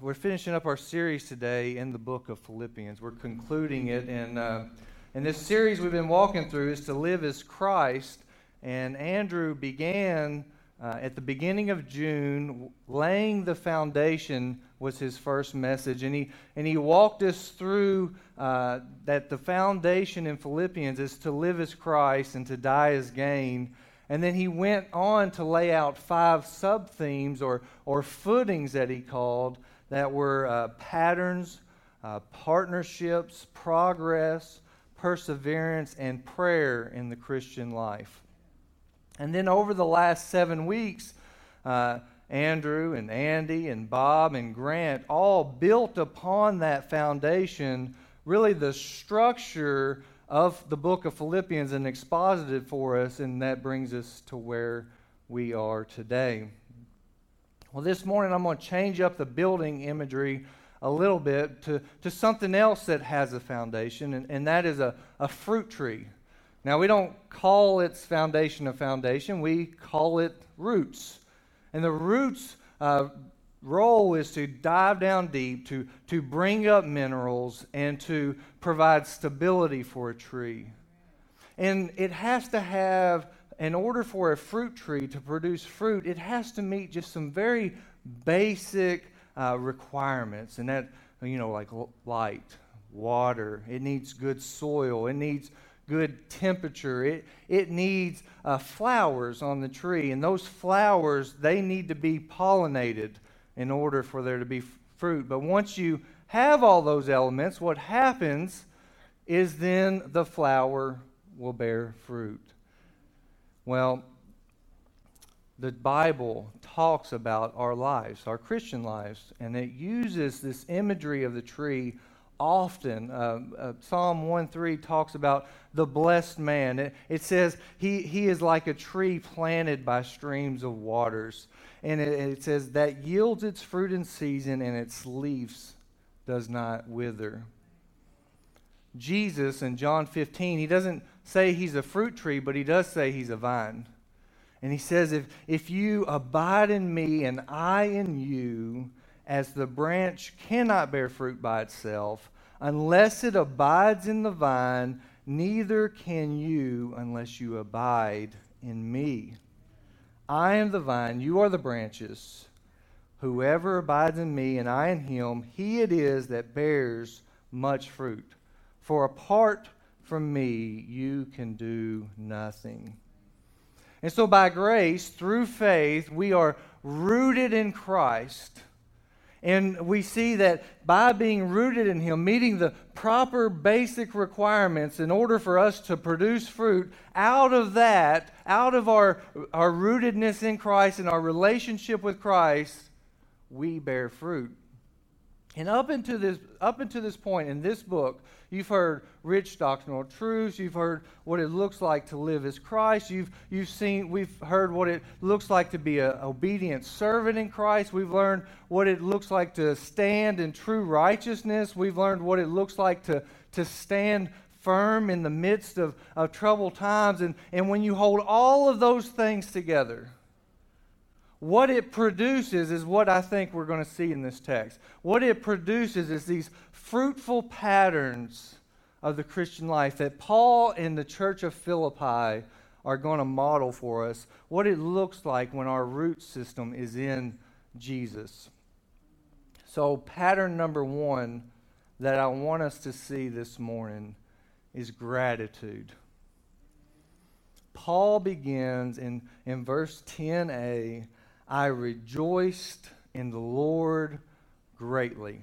we're finishing up our series today in the book of Philippians. We're concluding it, and uh, and this series we've been walking through is to live as Christ. And Andrew began uh, at the beginning of June, laying the foundation was his first message, and he and he walked us through uh, that the foundation in Philippians is to live as Christ and to die as gain. And then he went on to lay out five sub themes or, or footings that he called that were uh, patterns, uh, partnerships, progress, perseverance, and prayer in the Christian life. And then over the last seven weeks, uh, Andrew and Andy and Bob and Grant all built upon that foundation, really the structure of the book of Philippians and exposited for us, and that brings us to where we are today. Well, this morning I'm going to change up the building imagery a little bit to, to something else that has a foundation, and, and that is a, a fruit tree. Now, we don't call its foundation a foundation, we call it roots. And the roots uh, role is to dive down deep, to, to bring up minerals, and to provide stability for a tree. And it has to have, in order for a fruit tree to produce fruit, it has to meet just some very basic uh, requirements. And that, you know, like light, water, it needs good soil, it needs good temperature. It, it needs uh, flowers on the tree, and those flowers, they need to be pollinated in order for there to be f- fruit. But once you have all those elements, what happens is then the flower will bear fruit. Well, the Bible talks about our lives, our Christian lives, and it uses this imagery of the tree often. Uh, uh, Psalm 1 3 talks about the blessed man. It, it, says he, he is like a tree planted by streams of waters. And it, it says that yields its fruit in season and its leaves does not wither. Jesus in John 15, he doesn't say he's a fruit tree, but he does say he's a vine. And he says, if, if you abide in me and I in you, as the branch cannot bear fruit by itself, unless it abides in the vine, neither can you unless you abide in me. I am the vine, you are the branches. Whoever abides in me and I in him, he it is that bears much fruit. For apart from me, you can do nothing. And so, by grace, through faith, we are rooted in Christ and we see that by being rooted in Him, meeting the proper basic requirements in order for us to produce fruit, out of that, out of our, our rootedness in Christ and our relationship with Christ, we bear fruit. And up into this, up until this point in this book, you've heard rich doctrinal truths. You've heard what it looks like to live as Christ. You've, you've seen, we've heard what it looks like to be an obedient servant in Christ. We've learned what it looks like to stand in true righteousness. We've learned what it looks like to, to stand firm in the midst of, of troubled times. And, and when you hold all of those things together, what it produces is what I think we're going to see in this text. What it produces is these fruitful patterns of the Christian life that Paul and the church of Philippi are going to model for us. What it looks like when our root system is in Jesus. So, pattern number one that I want us to see this morning is gratitude. Paul begins in, in verse 10a I rejoiced in the Lord greatly.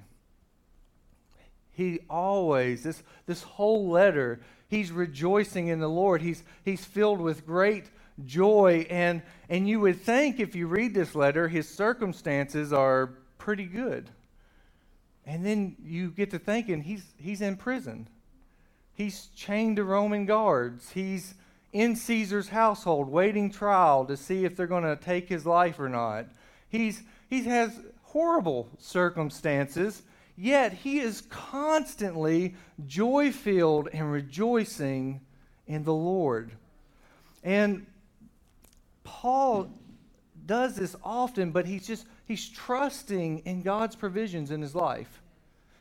He always, this, this whole letter, he's rejoicing in the Lord. He's, he's filled with great joy. And, and you would think if you read this letter, his circumstances are pretty good. And then you get to thinking he's, he's in prison. He's chained to Roman guards. He's in Caesar's household waiting trial to see if they're going to take his life or not. He's, he has horrible circumstances, yet he is constantly joy filled and rejoicing in the Lord. And Paul does this often, but he's just he's trusting in God's provisions in his life.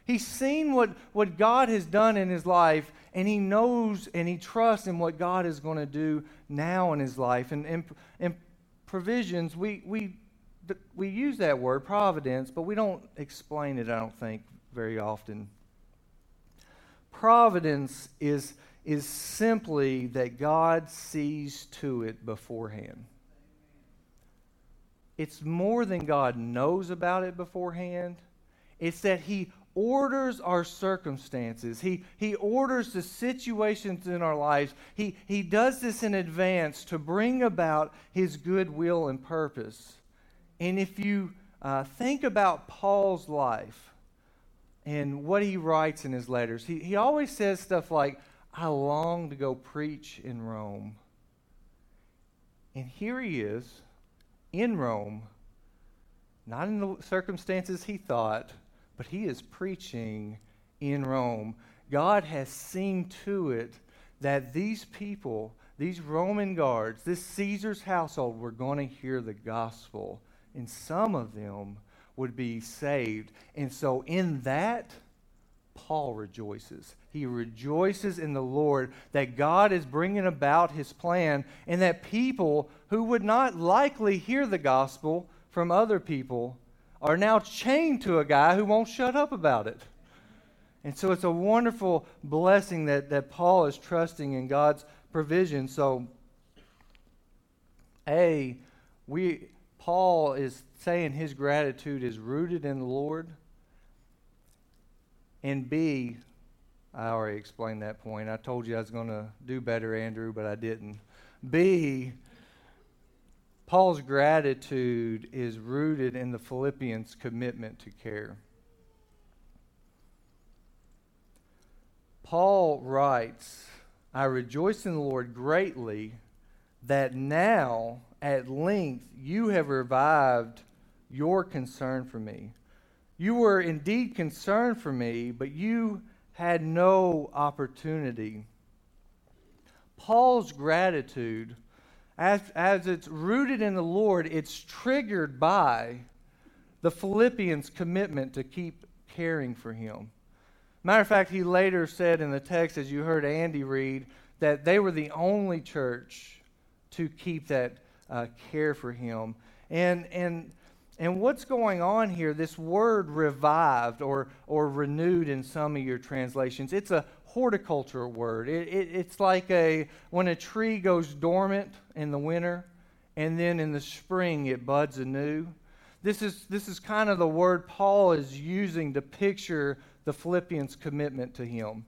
He's seen what, what God has done in his life, and he knows and he trusts in what God is going to do now in his life. And, and, provisions, we, we, we use that word, providence, but we don't explain it, I don't think, very often. Providence is, is simply that God sees to it beforehand. It's more than God knows about it beforehand. It's that He orders our circumstances. He, he orders the situations in our lives. He, he does this in advance to bring about His good will and purpose. And if you uh, think about Paul's life and what he writes in his letters, he, he always says stuff like, I long to go preach in Rome. And here he is in Rome, not in the circumstances he thought but he is preaching in Rome. God has seen to it that these people, these Roman guards, this Caesar's household, were going to hear the gospel, and some of them would be saved. And so, in that, Paul rejoices. He rejoices in the Lord that God is bringing about his plan, and that people who would not likely hear the gospel from other people are now chained to a guy who won't shut up about it. And so it's a wonderful blessing that, that Paul is trusting in God's provision. So, A, we Paul is saying his gratitude is rooted in the Lord. And B, I already explained that point. I told you I was going to do better, Andrew, but I didn't. B, Paul's gratitude is rooted in the Philippians' commitment to care. Paul writes, I rejoice in the Lord greatly that now, at length, you have revived your concern for me. You were indeed concerned for me, but you had no opportunity. Paul's gratitude as, as it's rooted in the Lord, it's triggered by the Philippians' commitment to keep caring for him. Matter of fact, he later said in the text, as you heard Andy read, that they were the only church to keep that uh, care for him. And, and, and what's going on here, this word revived or, or renewed in some of your translations, it's a horticulture word. It, it, it's like a when a tree goes dormant in the winter, and then in the spring it buds anew. This is this is kind of the word Paul is using to picture the Philippians' commitment to him.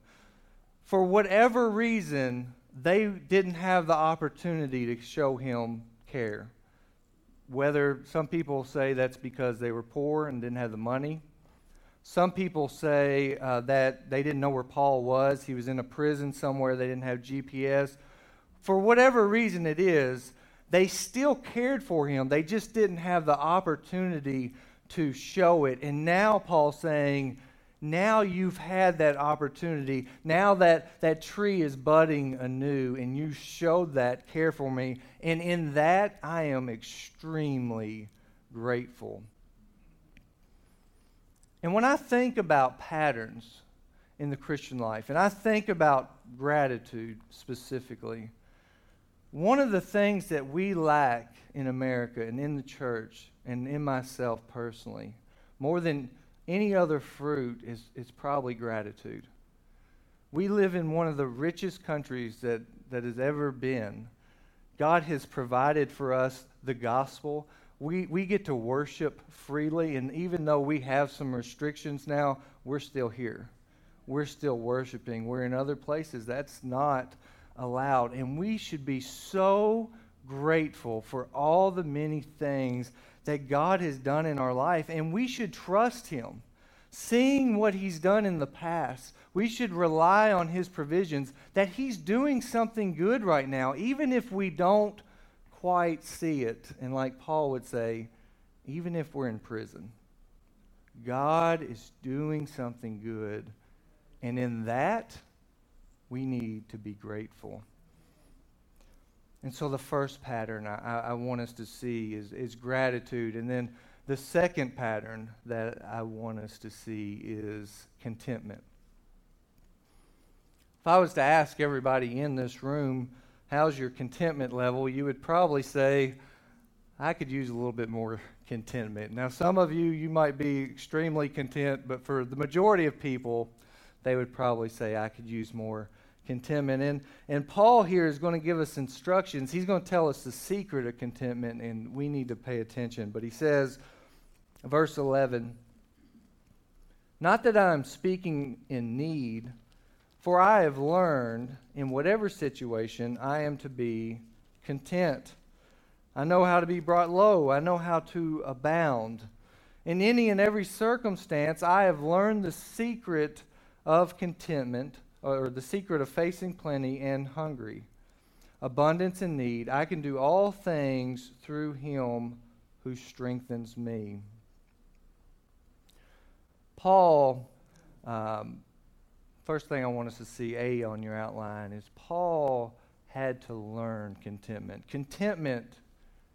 For whatever reason, they didn't have the opportunity to show him care. Whether some people say that's because they were poor and didn't have the money some people say uh, that they didn't know where Paul was. He was in a prison somewhere. They didn't have GPS. For whatever reason it is, they still cared for him. They just didn't have the opportunity to show it. And now Paul's saying, now you've had that opportunity. Now that that tree is budding anew, and you showed that care for me. And in that, I am extremely grateful. And when I think about patterns in the Christian life, and I think about gratitude specifically, one of the things that we lack in America and in the church and in myself personally, more than any other fruit, is, is probably gratitude. We live in one of the richest countries that, that has ever been. God has provided for us the gospel we, we get to worship freely, and even though we have some restrictions now, we're still here. We're still worshiping. We're in other places. That's not allowed. And we should be so grateful for all the many things that God has done in our life, and we should trust Him. Seeing what He's done in the past, we should rely on His provisions that He's doing something good right now, even if we don't quite see it. And like Paul would say, even if we're in prison, God is doing something good. And in that, we need to be grateful. And so the first pattern I, I want us to see is, is gratitude. And then the second pattern that I want us to see is contentment. If I was to ask everybody in this room, how's your contentment level, you would probably say, I could use a little bit more contentment. Now, some of you, you might be extremely content, but for the majority of people, they would probably say, I could use more contentment. And, and Paul here is going to give us instructions. He's going to tell us the secret of contentment, and we need to pay attention. But he says, verse 11, Not that I am speaking in need, for I have learned in whatever situation I am to be content. I know how to be brought low, I know how to abound. In any and every circumstance, I have learned the secret of contentment, or the secret of facing plenty and hungry, abundance and need. I can do all things through him who strengthens me. Paul, um, first thing I want us to see, A, on your outline, is Paul had to learn contentment. Contentment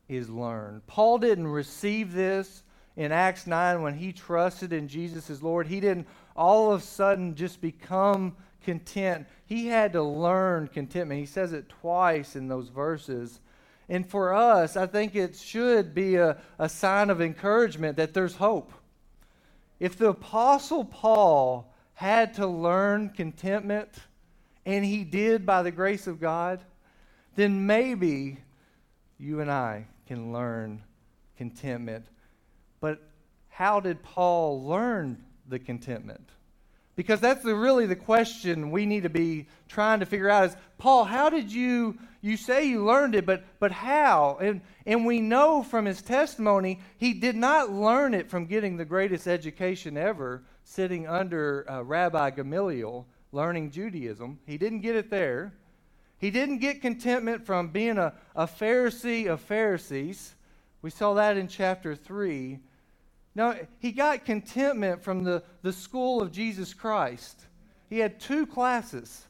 is learned. Paul didn't receive this in Acts 9 when he trusted in Jesus as Lord. He didn't all of a sudden just become content. He had to learn contentment. He says it twice in those verses. And for us, I think it should be a, a sign of encouragement that there's hope. If the Apostle Paul had to learn contentment, and he did by the grace of God, then maybe you and I can learn contentment. But how did Paul learn the contentment? Because that's the, really the question we need to be trying to figure out is Paul, how did you you say you learned it, but but how? And and we know from his testimony he did not learn it from getting the greatest education ever, sitting under uh, Rabbi Gamaliel learning Judaism. He didn't get it there. He didn't get contentment from being a, a Pharisee of Pharisees. We saw that in chapter 3. No, he got contentment from the, the school of Jesus Christ. He had two classes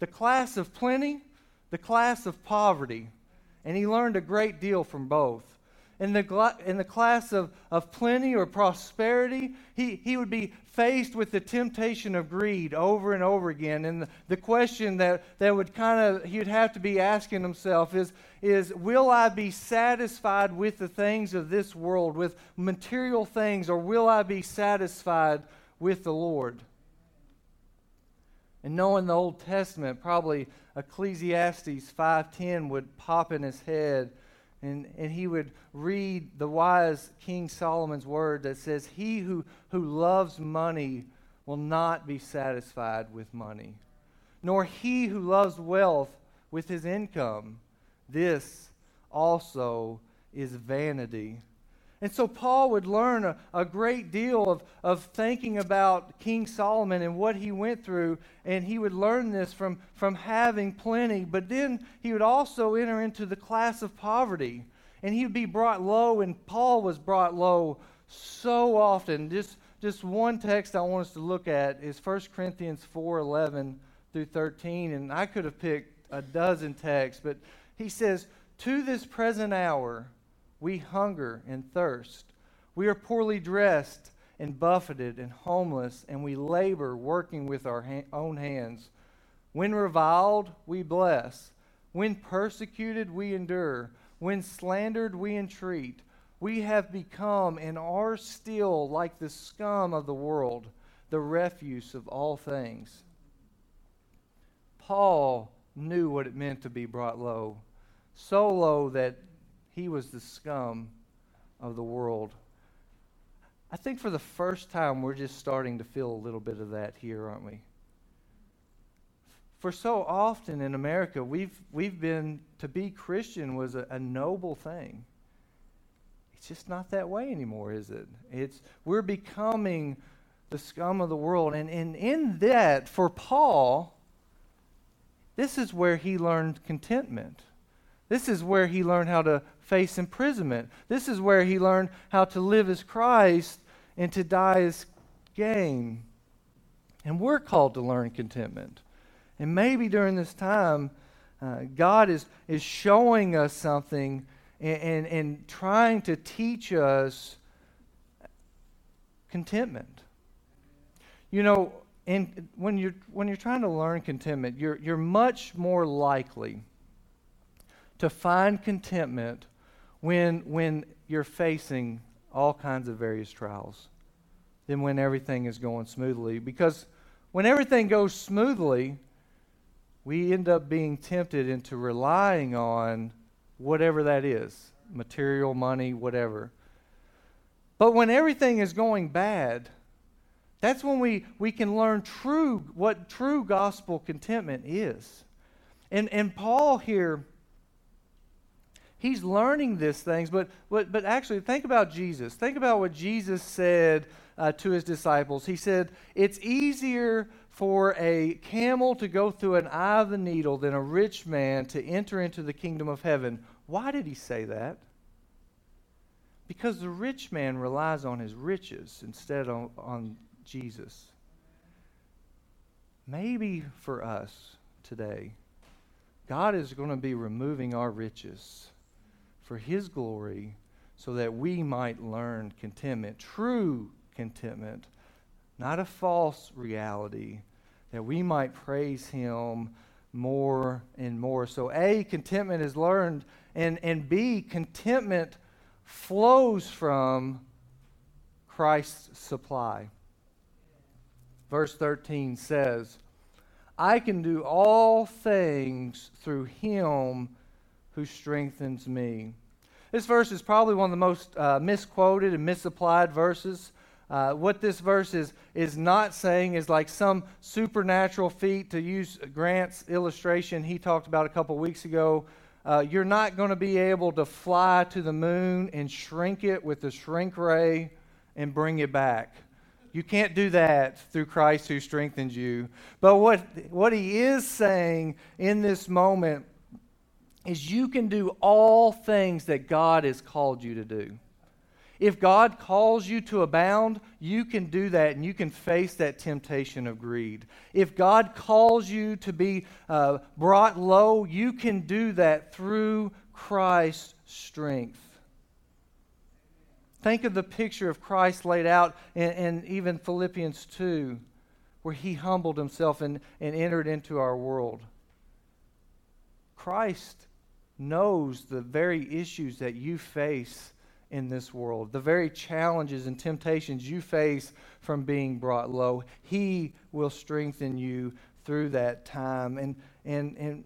the class of plenty, the class of poverty. And he learned a great deal from both. In the, in the class of, of plenty or prosperity, he, he would be faced with the temptation of greed over and over again. And the, the question that, that would kind of, he would have to be asking himself is, is Will I be satisfied with the things of this world, with material things, or will I be satisfied with the Lord? And knowing the Old Testament, probably Ecclesiastes 5:10 would pop in his head and, and he would read the wise King Solomon's word that says, He who, who loves money will not be satisfied with money, nor he who loves wealth with his income. This also is vanity. And so Paul would learn a, a, great deal of, of thinking about King Solomon and what he went through, and he would learn this from, from having plenty. But then he would also enter into the class of poverty, and he would be brought low, and Paul was brought low so often. Just, just one text I want us to look at is 1 Corinthians 4 11 through 13, and I could have picked a dozen texts, but he says, To this present hour, we hunger and thirst. We are poorly dressed and buffeted and homeless, and we labor working with our ha- own hands. When reviled, we bless. When persecuted, we endure. When slandered, we entreat. We have become and are still like the scum of the world, the refuse of all things. Paul knew what it meant to be brought low, so low that he was the scum of the world. I think for the first time, we're just starting to feel a little bit of that here, aren't we? For so often in America, we've, we've been, to be Christian was a, a noble thing. It's just not that way anymore, is it? It's, we're becoming the scum of the world. And, and in that, for Paul, this is where he learned contentment. This is where he learned how to face imprisonment. This is where he learned how to live as Christ and to die as gain. And we're called to learn contentment. And maybe during this time, uh, God is, is showing us something and, and, and trying to teach us contentment. You know, in, when, you're, when you're trying to learn contentment, you're, you're much more likely to find contentment when, when you're facing all kinds of various trials than when everything is going smoothly. Because when everything goes smoothly, we end up being tempted into relying on whatever that is material, money, whatever. But when everything is going bad, that's when we, we can learn true what true gospel contentment is. And, and Paul here, he's learning these things, but, but, but actually, think about Jesus. Think about what Jesus said uh, to his disciples. He said, It's easier for a camel to go through an eye of the needle than a rich man to enter into the kingdom of heaven. Why did he say that? Because the rich man relies on his riches instead of on Jesus. Maybe for us today, God is going to be removing our riches for his glory so that we might learn contentment, true contentment, not a false reality, that we might praise him more and more. So, A, contentment is learned, and, and B, contentment flows from Christ's supply. Verse 13 says, I can do all things through him who strengthens me. This verse is probably one of the most uh, misquoted and misapplied verses. Uh, what this verse is, is not saying is like some supernatural feat, to use Grant's illustration he talked about a couple weeks ago, uh, you're not going to be able to fly to the moon and shrink it with the shrink ray and bring it back. You can't do that through Christ who strengthens you. But what, what he is saying in this moment is you can do all things that God has called you to do. If God calls you to abound, you can do that and you can face that temptation of greed. If God calls you to be uh, brought low, you can do that through Christ's strength. Think of the picture of Christ laid out in, in even Philippians 2, where he humbled himself and, and entered into our world. Christ knows the very issues that you face in this world, the very challenges and temptations you face from being brought low. He will strengthen you through that time. And, and, and,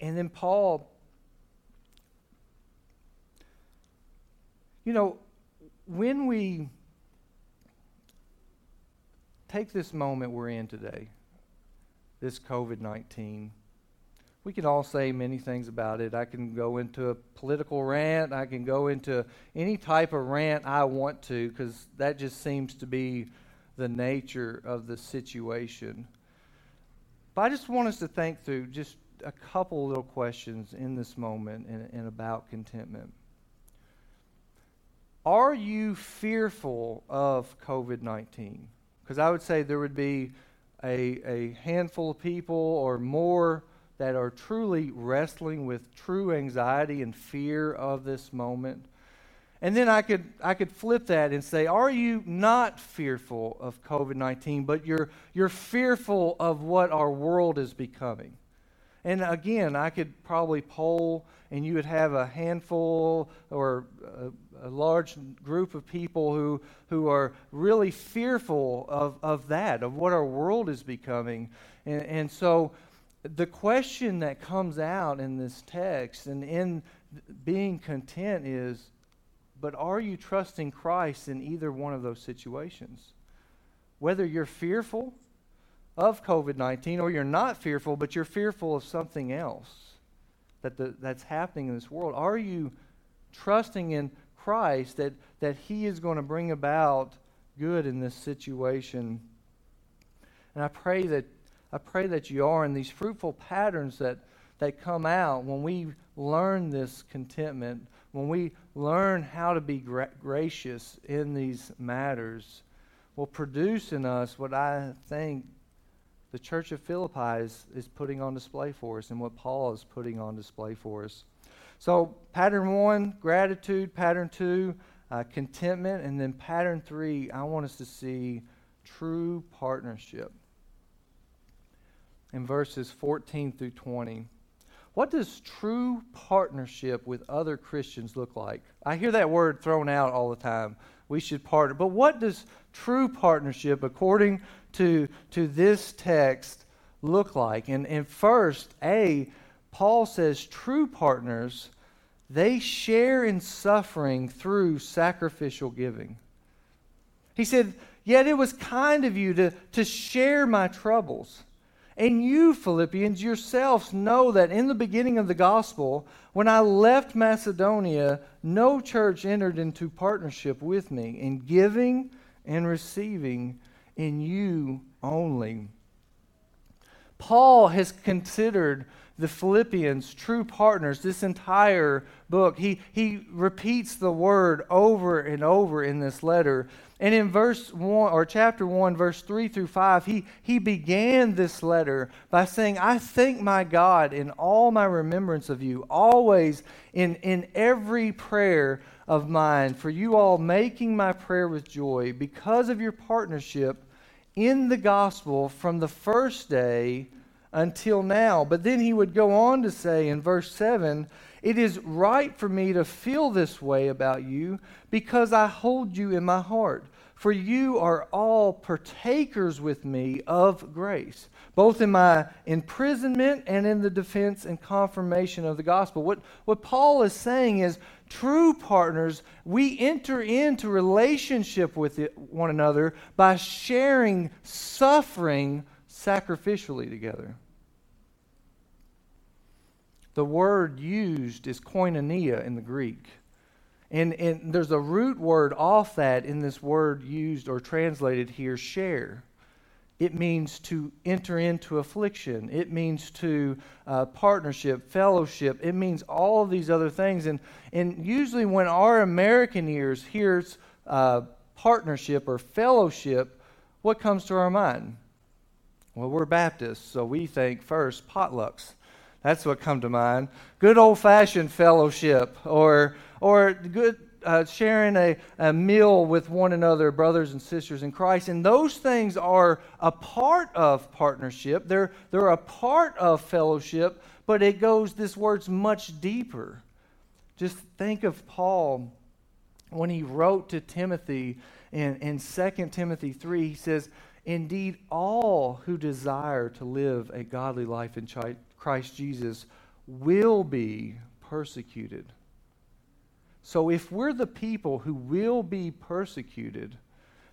and then Paul, you know, when we take this moment we're in today, this COVID 19, we can all say many things about it. I can go into a political rant. I can go into any type of rant I want to because that just seems to be the nature of the situation. But I just want us to think through just a couple little questions in this moment and, and about contentment. Are you fearful of COVID 19? Because I would say there would be a, a handful of people or more that are truly wrestling with true anxiety and fear of this moment. And then I could, I could flip that and say, Are you not fearful of COVID 19, but you're, you're fearful of what our world is becoming? And again, I could probably poll, and you would have a handful or a, a, large group of people who, who are really fearful of, of that, of what our world is becoming. And, and so the question that comes out in this text and in being content is but are you trusting Christ in either one of those situations? Whether you're fearful of COVID 19 or you're not fearful, but you're fearful of something else that the, that's happening in this world, are you trusting in Christ that, that He is going to bring about good in this situation? And I pray that I pray that you are. And these fruitful patterns that, that come out when we learn this contentment, when we learn how to be gra- gracious in these matters, will produce in us what I think the church of Philippi is, is putting on display for us and what Paul is putting on display for us. So, pattern one, gratitude. Pattern two, uh, contentment. And then pattern three, I want us to see true partnership. In verses 14 through 20. What does true partnership with other Christians look like? I hear that word thrown out all the time. We should partner. But what does true partnership, according to, to this text, look like? And, and first, A, Paul says true partners, they share in suffering through sacrificial giving. He said, Yet it was kind of you to, to share my troubles. And you, Philippians, yourselves know that in the beginning of the gospel, when I left Macedonia, no church entered into partnership with me in giving and receiving in you only. Paul has considered the Philippians true partners this entire book. He, he repeats the word over and over in this letter and in verse 1 or chapter 1 verse 3 through 5 he he began this letter by saying I thank my God in all my remembrance of you always in in every prayer of mine for you all making my prayer with joy because of your partnership in the gospel from the first day until now but then he would go on to say in verse 7 it is right for me to feel this way about you because I hold you in my heart. For you are all partakers with me of grace, both in my imprisonment and in the defense and confirmation of the gospel. What, what Paul is saying is true partners, we enter into relationship with it, one another by sharing suffering sacrificially together. The word used is koinonia in the Greek. And, and there's a root word off that in this word used or translated here, share. It means to enter into affliction. It means to uh, partnership, fellowship. It means all of these other things. And, and usually, when our American ears hears uh, partnership or fellowship, what comes to our mind? Well, we're Baptists, so we think first potlucks. That's what come to mind. Good old fashioned fellowship or, or good uh, sharing a, a meal with one another, brothers and sisters in Christ. And those things are a part of partnership, they're, they're a part of fellowship, but it goes, this word's much deeper. Just think of Paul when he wrote to Timothy in, in 2 Timothy 3, he says, Indeed, all who desire to live a godly life in Christ Jesus will be persecuted. So, if we're the people who will be persecuted,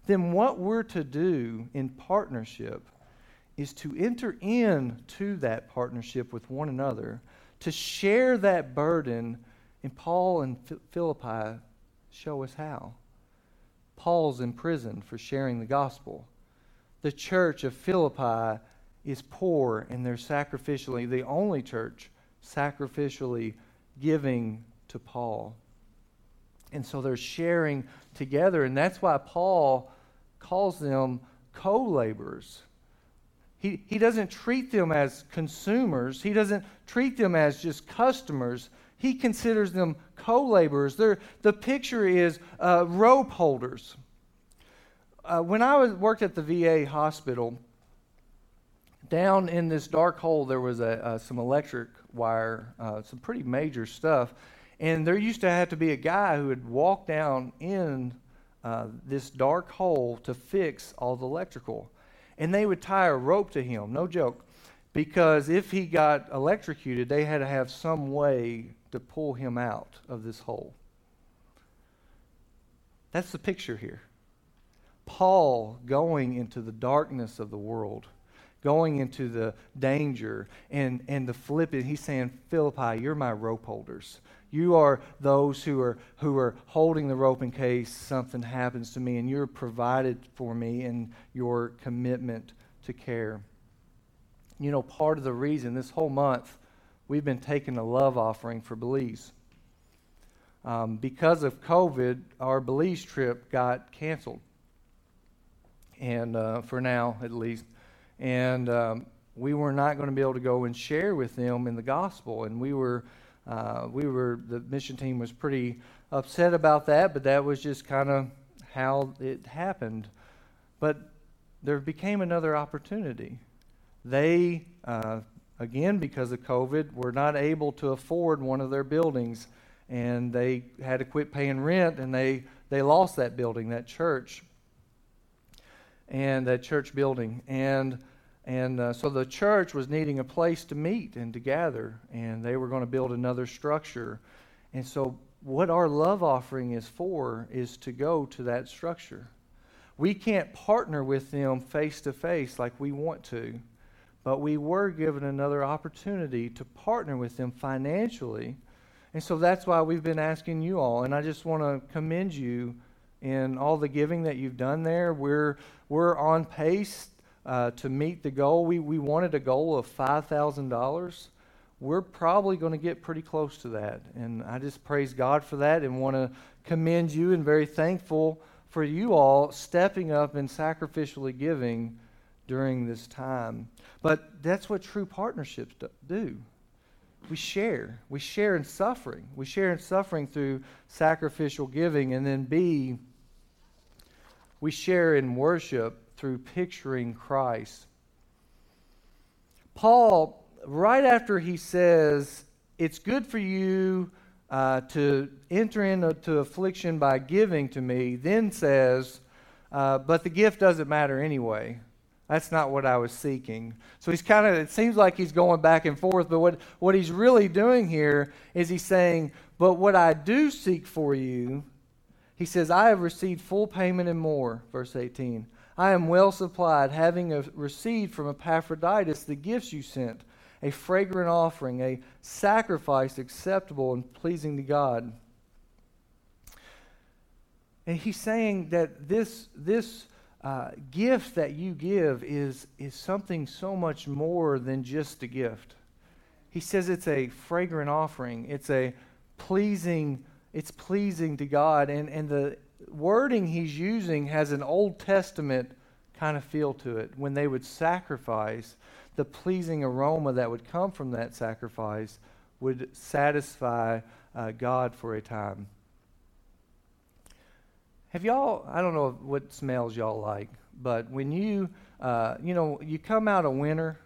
then what we're to do in partnership is to enter into that partnership with one another, to share that burden. And Paul and Philippi show us how. Paul's in prison for sharing the gospel. The church of Philippi is poor and they're sacrificially, the only church sacrificially giving to Paul. And so they're sharing together, and that's why Paul calls them co laborers. He, he doesn't treat them as consumers, he doesn't treat them as just customers. He considers them co laborers. The picture is uh, rope holders. Uh, when I was, worked at the VA hospital, down in this dark hole, there was a, uh, some electric wire, uh, some pretty major stuff. And there used to have to be a guy who would walk down in uh, this dark hole to fix all the electrical. And they would tie a rope to him, no joke, because if he got electrocuted, they had to have some way to pull him out of this hole. That's the picture here. Paul going into the darkness of the world going into the danger and, and the Philippians, he's saying, Philippi, you're my rope holders. You are those who are, who are holding the rope in case something happens to me, and you're provided for me in your commitment to care. You know, part of the reason this whole month we've been taking a love offering for Belize. Um, because of COVID, our Belize trip got canceled. And uh, for now, at least and um, we were not going to be able to go and share with them in the gospel. And we were, uh, we were, the mission team was pretty upset about that, but that was just kind of how it happened. But there became another opportunity. They, uh, again, because of COVID, were not able to afford one of their buildings, and they had to quit paying rent, and they, they lost that building, that church, and that church building. And and uh, so the church was needing a place to meet and to gather, and they were going to build another structure. And so, what our love offering is for is to go to that structure. We can't partner with them face to face like we want to, but we were given another opportunity to partner with them financially. And so that's why we've been asking you all. And I just want to commend you in all the giving that you've done there. We're, we're on pace uh, to meet the goal. We, we wanted a goal of $5,000. We're probably going to get pretty close to that. And I just praise God for that and want to commend you and very thankful for you all stepping up and sacrificially giving during this time. But that's what true partnerships do. We share. We share in suffering. We share in suffering through sacrificial giving. And then, B, we share in worship through picturing Christ. Paul, right after he says, It's good for you uh, to enter into affliction by giving to me, then says, uh, But the gift doesn't matter anyway. That's not what I was seeking. So he's kind of, it seems like he's going back and forth, but what, what he's really doing here is he's saying, But what I do seek for you, he says, I have received full payment and more, verse 18. I am well supplied, having received from Epaphroditus the gifts you sent, a fragrant offering, a sacrifice acceptable and pleasing to God. And he's saying that this, this uh, gift that you give is, is something so much more than just a gift. He says it's a fragrant offering. It's a pleasing, it's pleasing to God. And, and the wording he's using has an Old Testament kind of feel to it. When they would sacrifice, the pleasing aroma that would come from that sacrifice would satisfy uh, God for a time. Have y'all, I don't know what smells y'all like, but when you, uh, you know, you come out of winter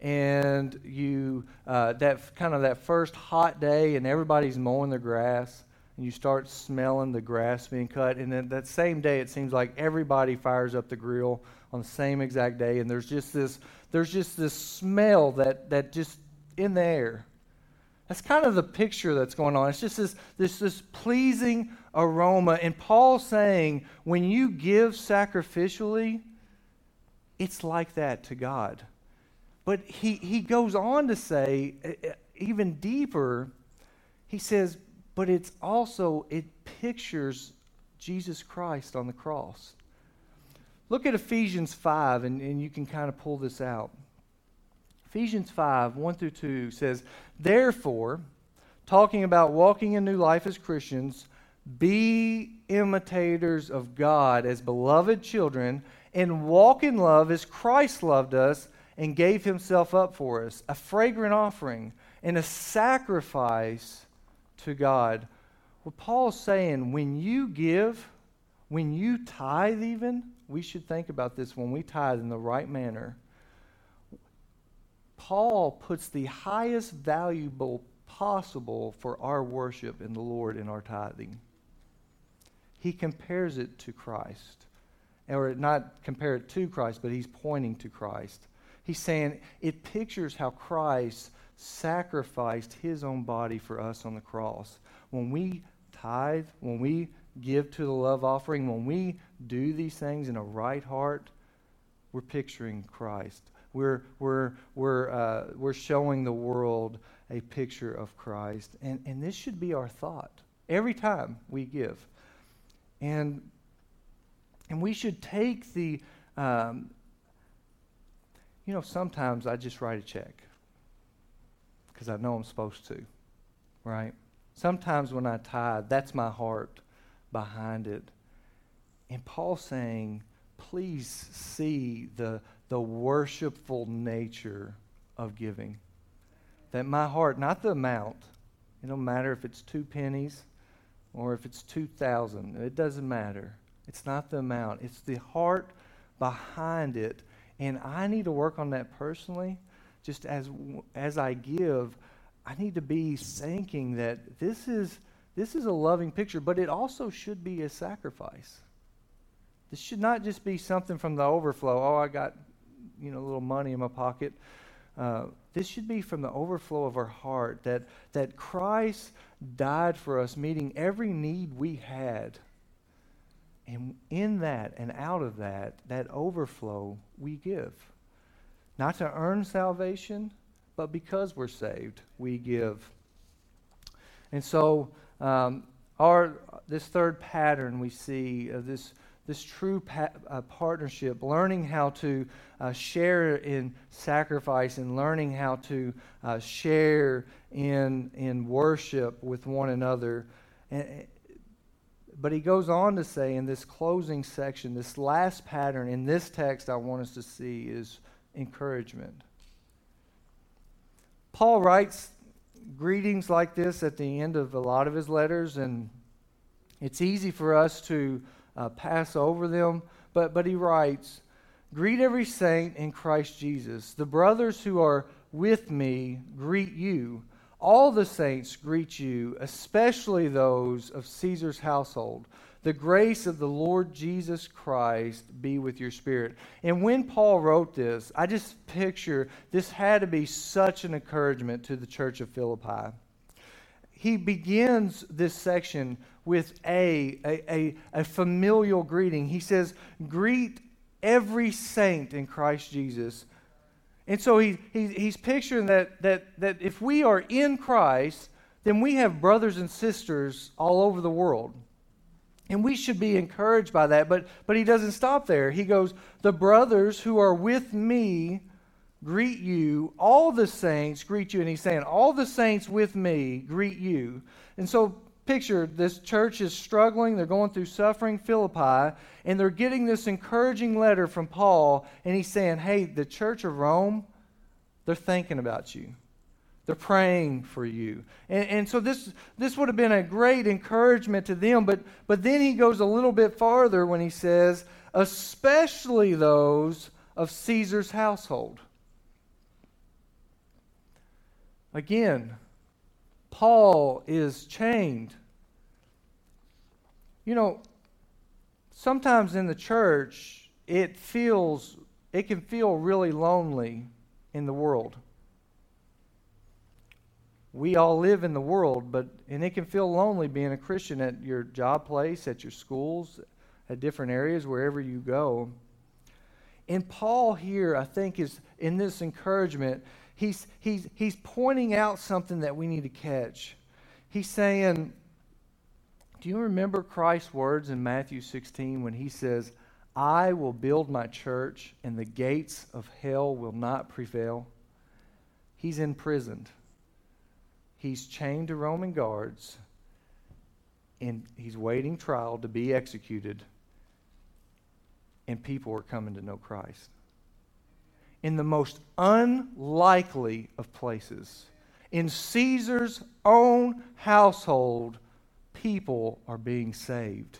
and you, uh, that kind of that first hot day and everybody's mowing their grass and you start smelling the grass being cut. And then that same day, it seems like everybody fires up the grill on the same exact day, and there's just this there's just this smell that that just in the air. That's kind of the picture that's going on. It's just this this this pleasing aroma. And Paul's saying, when you give sacrificially, it's like that to God. But he, he goes on to say, even deeper, he says, but it's also, it pictures Jesus Christ on the cross. Look at Ephesians 5, and, and you can kind of pull this out. Ephesians 5, 1 through 2 says, Therefore, talking about walking in new life as Christians, be imitators of God as beloved children, and walk in love as Christ loved us and gave himself up for us, a fragrant offering and a sacrifice to God. What Paul's saying, when you give, when you tithe, even, we should think about this when we tithe in the right manner. Paul puts the highest valuable possible for our worship in the Lord in our tithing. He compares it to Christ. Or not compare it to Christ, but he's pointing to Christ. He's saying it pictures how Christ sacrificed his own body for us on the cross. When we tithe, when we give to the love offering, when we do these things in a right heart, we're picturing Christ. We're, we're, we're, uh, we're showing the world a picture of Christ. And, and this should be our thought every time we give. And, and we should take the, um, you know, sometimes I just write a check because I know I'm supposed to, right? Sometimes when I tithe, that's my heart behind it. And Paul's saying, please see the, the worshipful nature of giving. That my heart, not the amount, it don't matter if it's two pennies or if it's 2,000. It doesn't matter. It's not the amount, it's the heart behind it. And I need to work on that personally. Just as, as I give, I need to be thinking that this is, this is a loving picture, but it also should be a sacrifice. This should not just be something from the overflow. Oh, I got, you know, a little money in my pocket. Uh, this should be from the overflow of our heart that, that Christ died for us, meeting every need we had. And in that and out of that, that overflow we give. Not to earn salvation, but because we're saved, we give. And so, um, our this third pattern we see of this this true pa- uh, partnership, learning how to uh, share in sacrifice and learning how to uh, share in, in worship with one another. And, but he goes on to say in this closing section, this last pattern in this text I want us to see is encouragement. Paul writes greetings like this at the end of a lot of his letters, and it's easy for us to uh, pass over them. But, but he writes, Greet every saint in Christ Jesus. The brothers who are with me greet you. All the saints greet you, especially those of Caesar's household. The grace of the Lord Jesus Christ be with your spirit. And when Paul wrote this, I just picture this had to be such an encouragement to the church of Philippi. He begins this section with a, a, a, a familial greeting. He says, Greet every saint in Christ Jesus. And so he, he, he's picturing that, that, that if we are in Christ, then we have brothers and sisters all over the world. And we should be encouraged by that. But, but he doesn't stop there. He goes, The brothers who are with me greet you. All the saints greet you. And he's saying, All the saints with me greet you. And so picture this church is struggling, they're going through suffering, Philippi, and they're getting this encouraging letter from Paul, and he's saying, Hey, the church of Rome, they're thinking about you. They're praying for you. And, and so this, this would have been a great encouragement to them, but, but then he goes a little bit farther when he says, especially those of Caesar's household. Again, Paul is chained. You know, sometimes in the church, it feels, it can feel really lonely in the world. We all live in the world, but, and it can feel lonely being a Christian at your job place, at your schools, at different areas, wherever you go. And Paul here, I think, is in this encouragement, he's, he's, he's pointing out something that we need to catch. He's saying, Do you remember Christ's words in Matthew 16 when he says, I will build my church and the gates of hell will not prevail? He's imprisoned. He's chained to Roman guards and he's waiting trial to be executed. And people are coming to know Christ in the most unlikely of places. In Caesar's own household, people are being saved.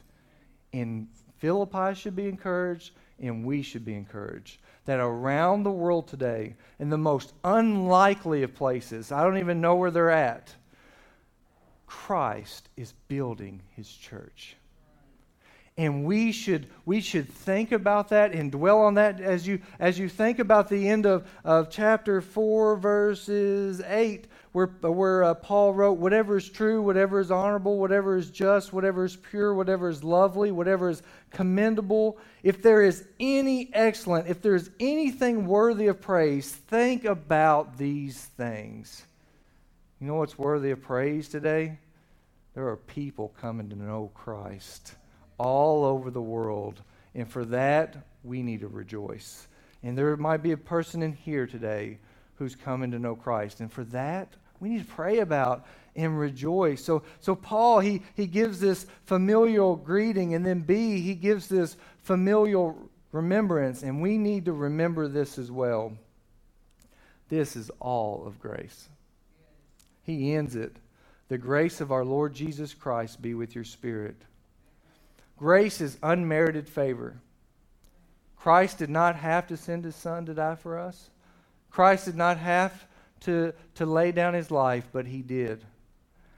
And Philippi should be encouraged, and we should be encouraged. That around the world today, in the most unlikely of places, I don't even know where they're at, Christ is building his church. And we should, we should think about that and dwell on that as you, as you think about the end of, of chapter 4, verses 8, where, where uh, Paul wrote, Whatever is true, whatever is honorable, whatever is just, whatever is pure, whatever is lovely, whatever is commendable, if there is any excellent, if there is anything worthy of praise, think about these things. You know what's worthy of praise today? There are people coming to know Christ all over the world. And for that, we need to rejoice. And there might be a person in here today who's coming to know Christ. And for that, we need to pray about and rejoice. So, so Paul, he, he gives this familial greeting, and then B, he gives this familial remembrance, and we need to remember this as well. This is all of grace. He ends it The grace of our Lord Jesus Christ be with your spirit. Grace is unmerited favor. Christ did not have to send his son to die for us. Christ did not have to, to lay down his life, but he did.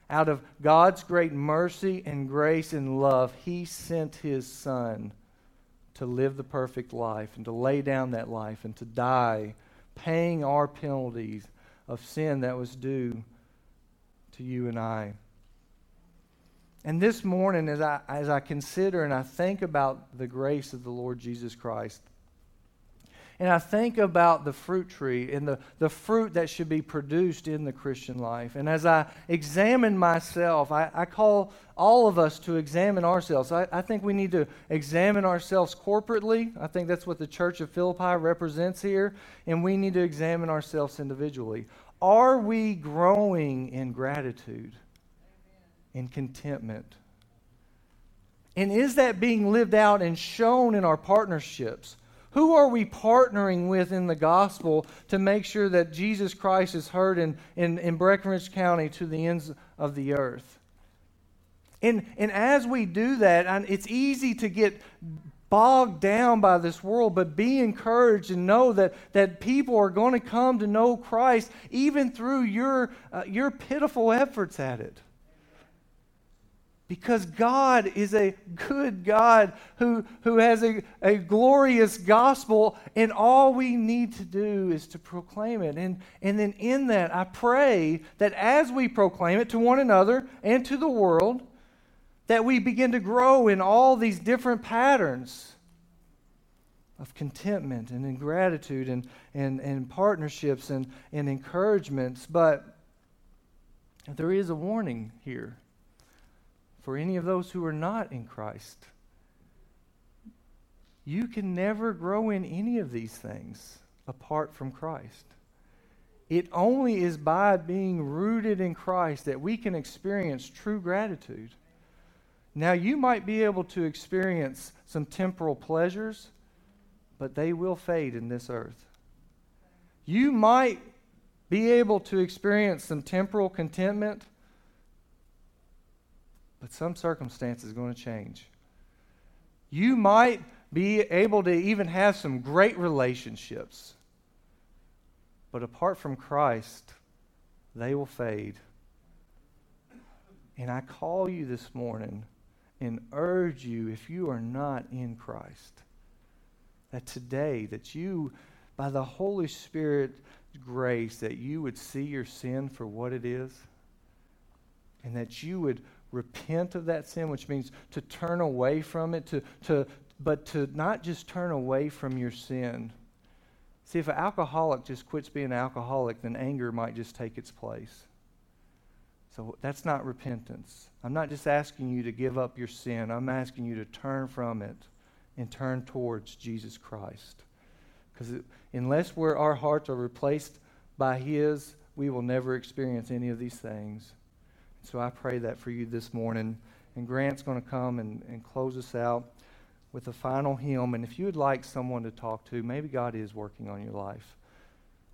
Out of God's great mercy and grace and love, he sent his son to live the perfect life and to lay down that life and to die, paying our penalties of sin that was due to you and I. And this morning, as I, as I consider and I think about the grace of the Lord Jesus Christ, and I think about the fruit tree and the, the fruit that should be produced in the Christian life. And as I examine myself, I, I call all of us to examine ourselves. I, I think we need to examine ourselves corporately. I think that's what the church of Philippi represents here. And we need to examine ourselves individually. Are we growing in gratitude, in contentment? And is that being lived out and shown in our partnerships? Who are we partnering with in the gospel to make sure that Jesus Christ is heard in, in, in Breckinridge County to the ends of the earth? And, and as we do that, it's easy to get bogged down by this world, but be encouraged and know that, that people are going to come to know Christ even through your, uh, your pitiful efforts at it. Because God is a good God who, who has a, a glorious gospel, and all we need to do is to proclaim it. And, and then in that, I pray that as we proclaim it to one another and to the world, that we begin to grow in all these different patterns of contentment and gratitude and, and, and partnerships and, and encouragements. But there is a warning here for any of those who are not in Christ. You can never grow in any of these things apart from Christ. It only is by being rooted in Christ that we can experience true gratitude. Now, you might be able to experience some temporal pleasures, but they will fade in this earth. You might be able to experience some temporal contentment, but some circumstance is going to change. You might be able to even have some great relationships, but apart from Christ, they will fade. And I call you this morning and urge you, if you are not in Christ, that today, that you, by the Holy Spirit grace, that you would see your sin for what it is, and that you would repent of that sin, which means to turn away from it, to, to, but to not just turn away from your sin. See, if an alcoholic just quits being an alcoholic, then anger might just take its place. So that's not repentance. I'm not just asking you to give up your sin, I'm asking you to turn from it and turn towards Jesus Christ. Because unless our hearts are replaced by His, we will never experience any of these things. So I pray that for you this morning. And Grant's going to come and, and close us out with a final hymn. And if you would like someone to talk to, maybe God is working on your life.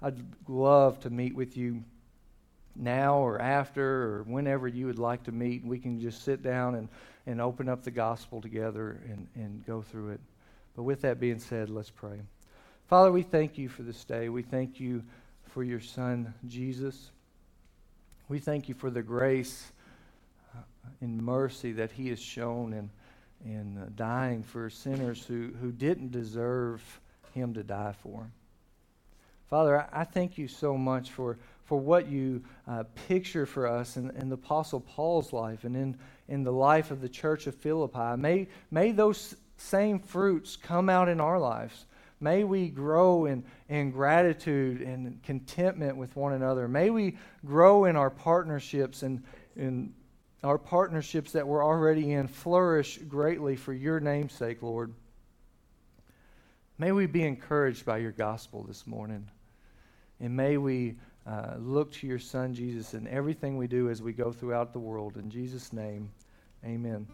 I'd love to meet with you now or after or whenever you would like to meet. We can just sit down and, and open up the gospel together and, and go through it. But with that being said, let's pray. Father, we thank you for this day. We thank you for your son, Jesus. We thank you for the grace uh, and mercy that he has shown in, in uh, dying for sinners who, who didn't deserve him to die for. Father, I, thank you so much for, for what you uh, picture for us in, in the Apostle Paul's life and in, in the life of the church of Philippi. May, may those same fruits come out in our lives. May we grow in, in gratitude and contentment with one another. May we grow in our partnerships and in our partnerships that we're already in flourish greatly for your namesake, Lord. May we be encouraged by your gospel this morning. And may we uh, look to your Son, Jesus, in everything we do as we go throughout the world. In Jesus' name, amen.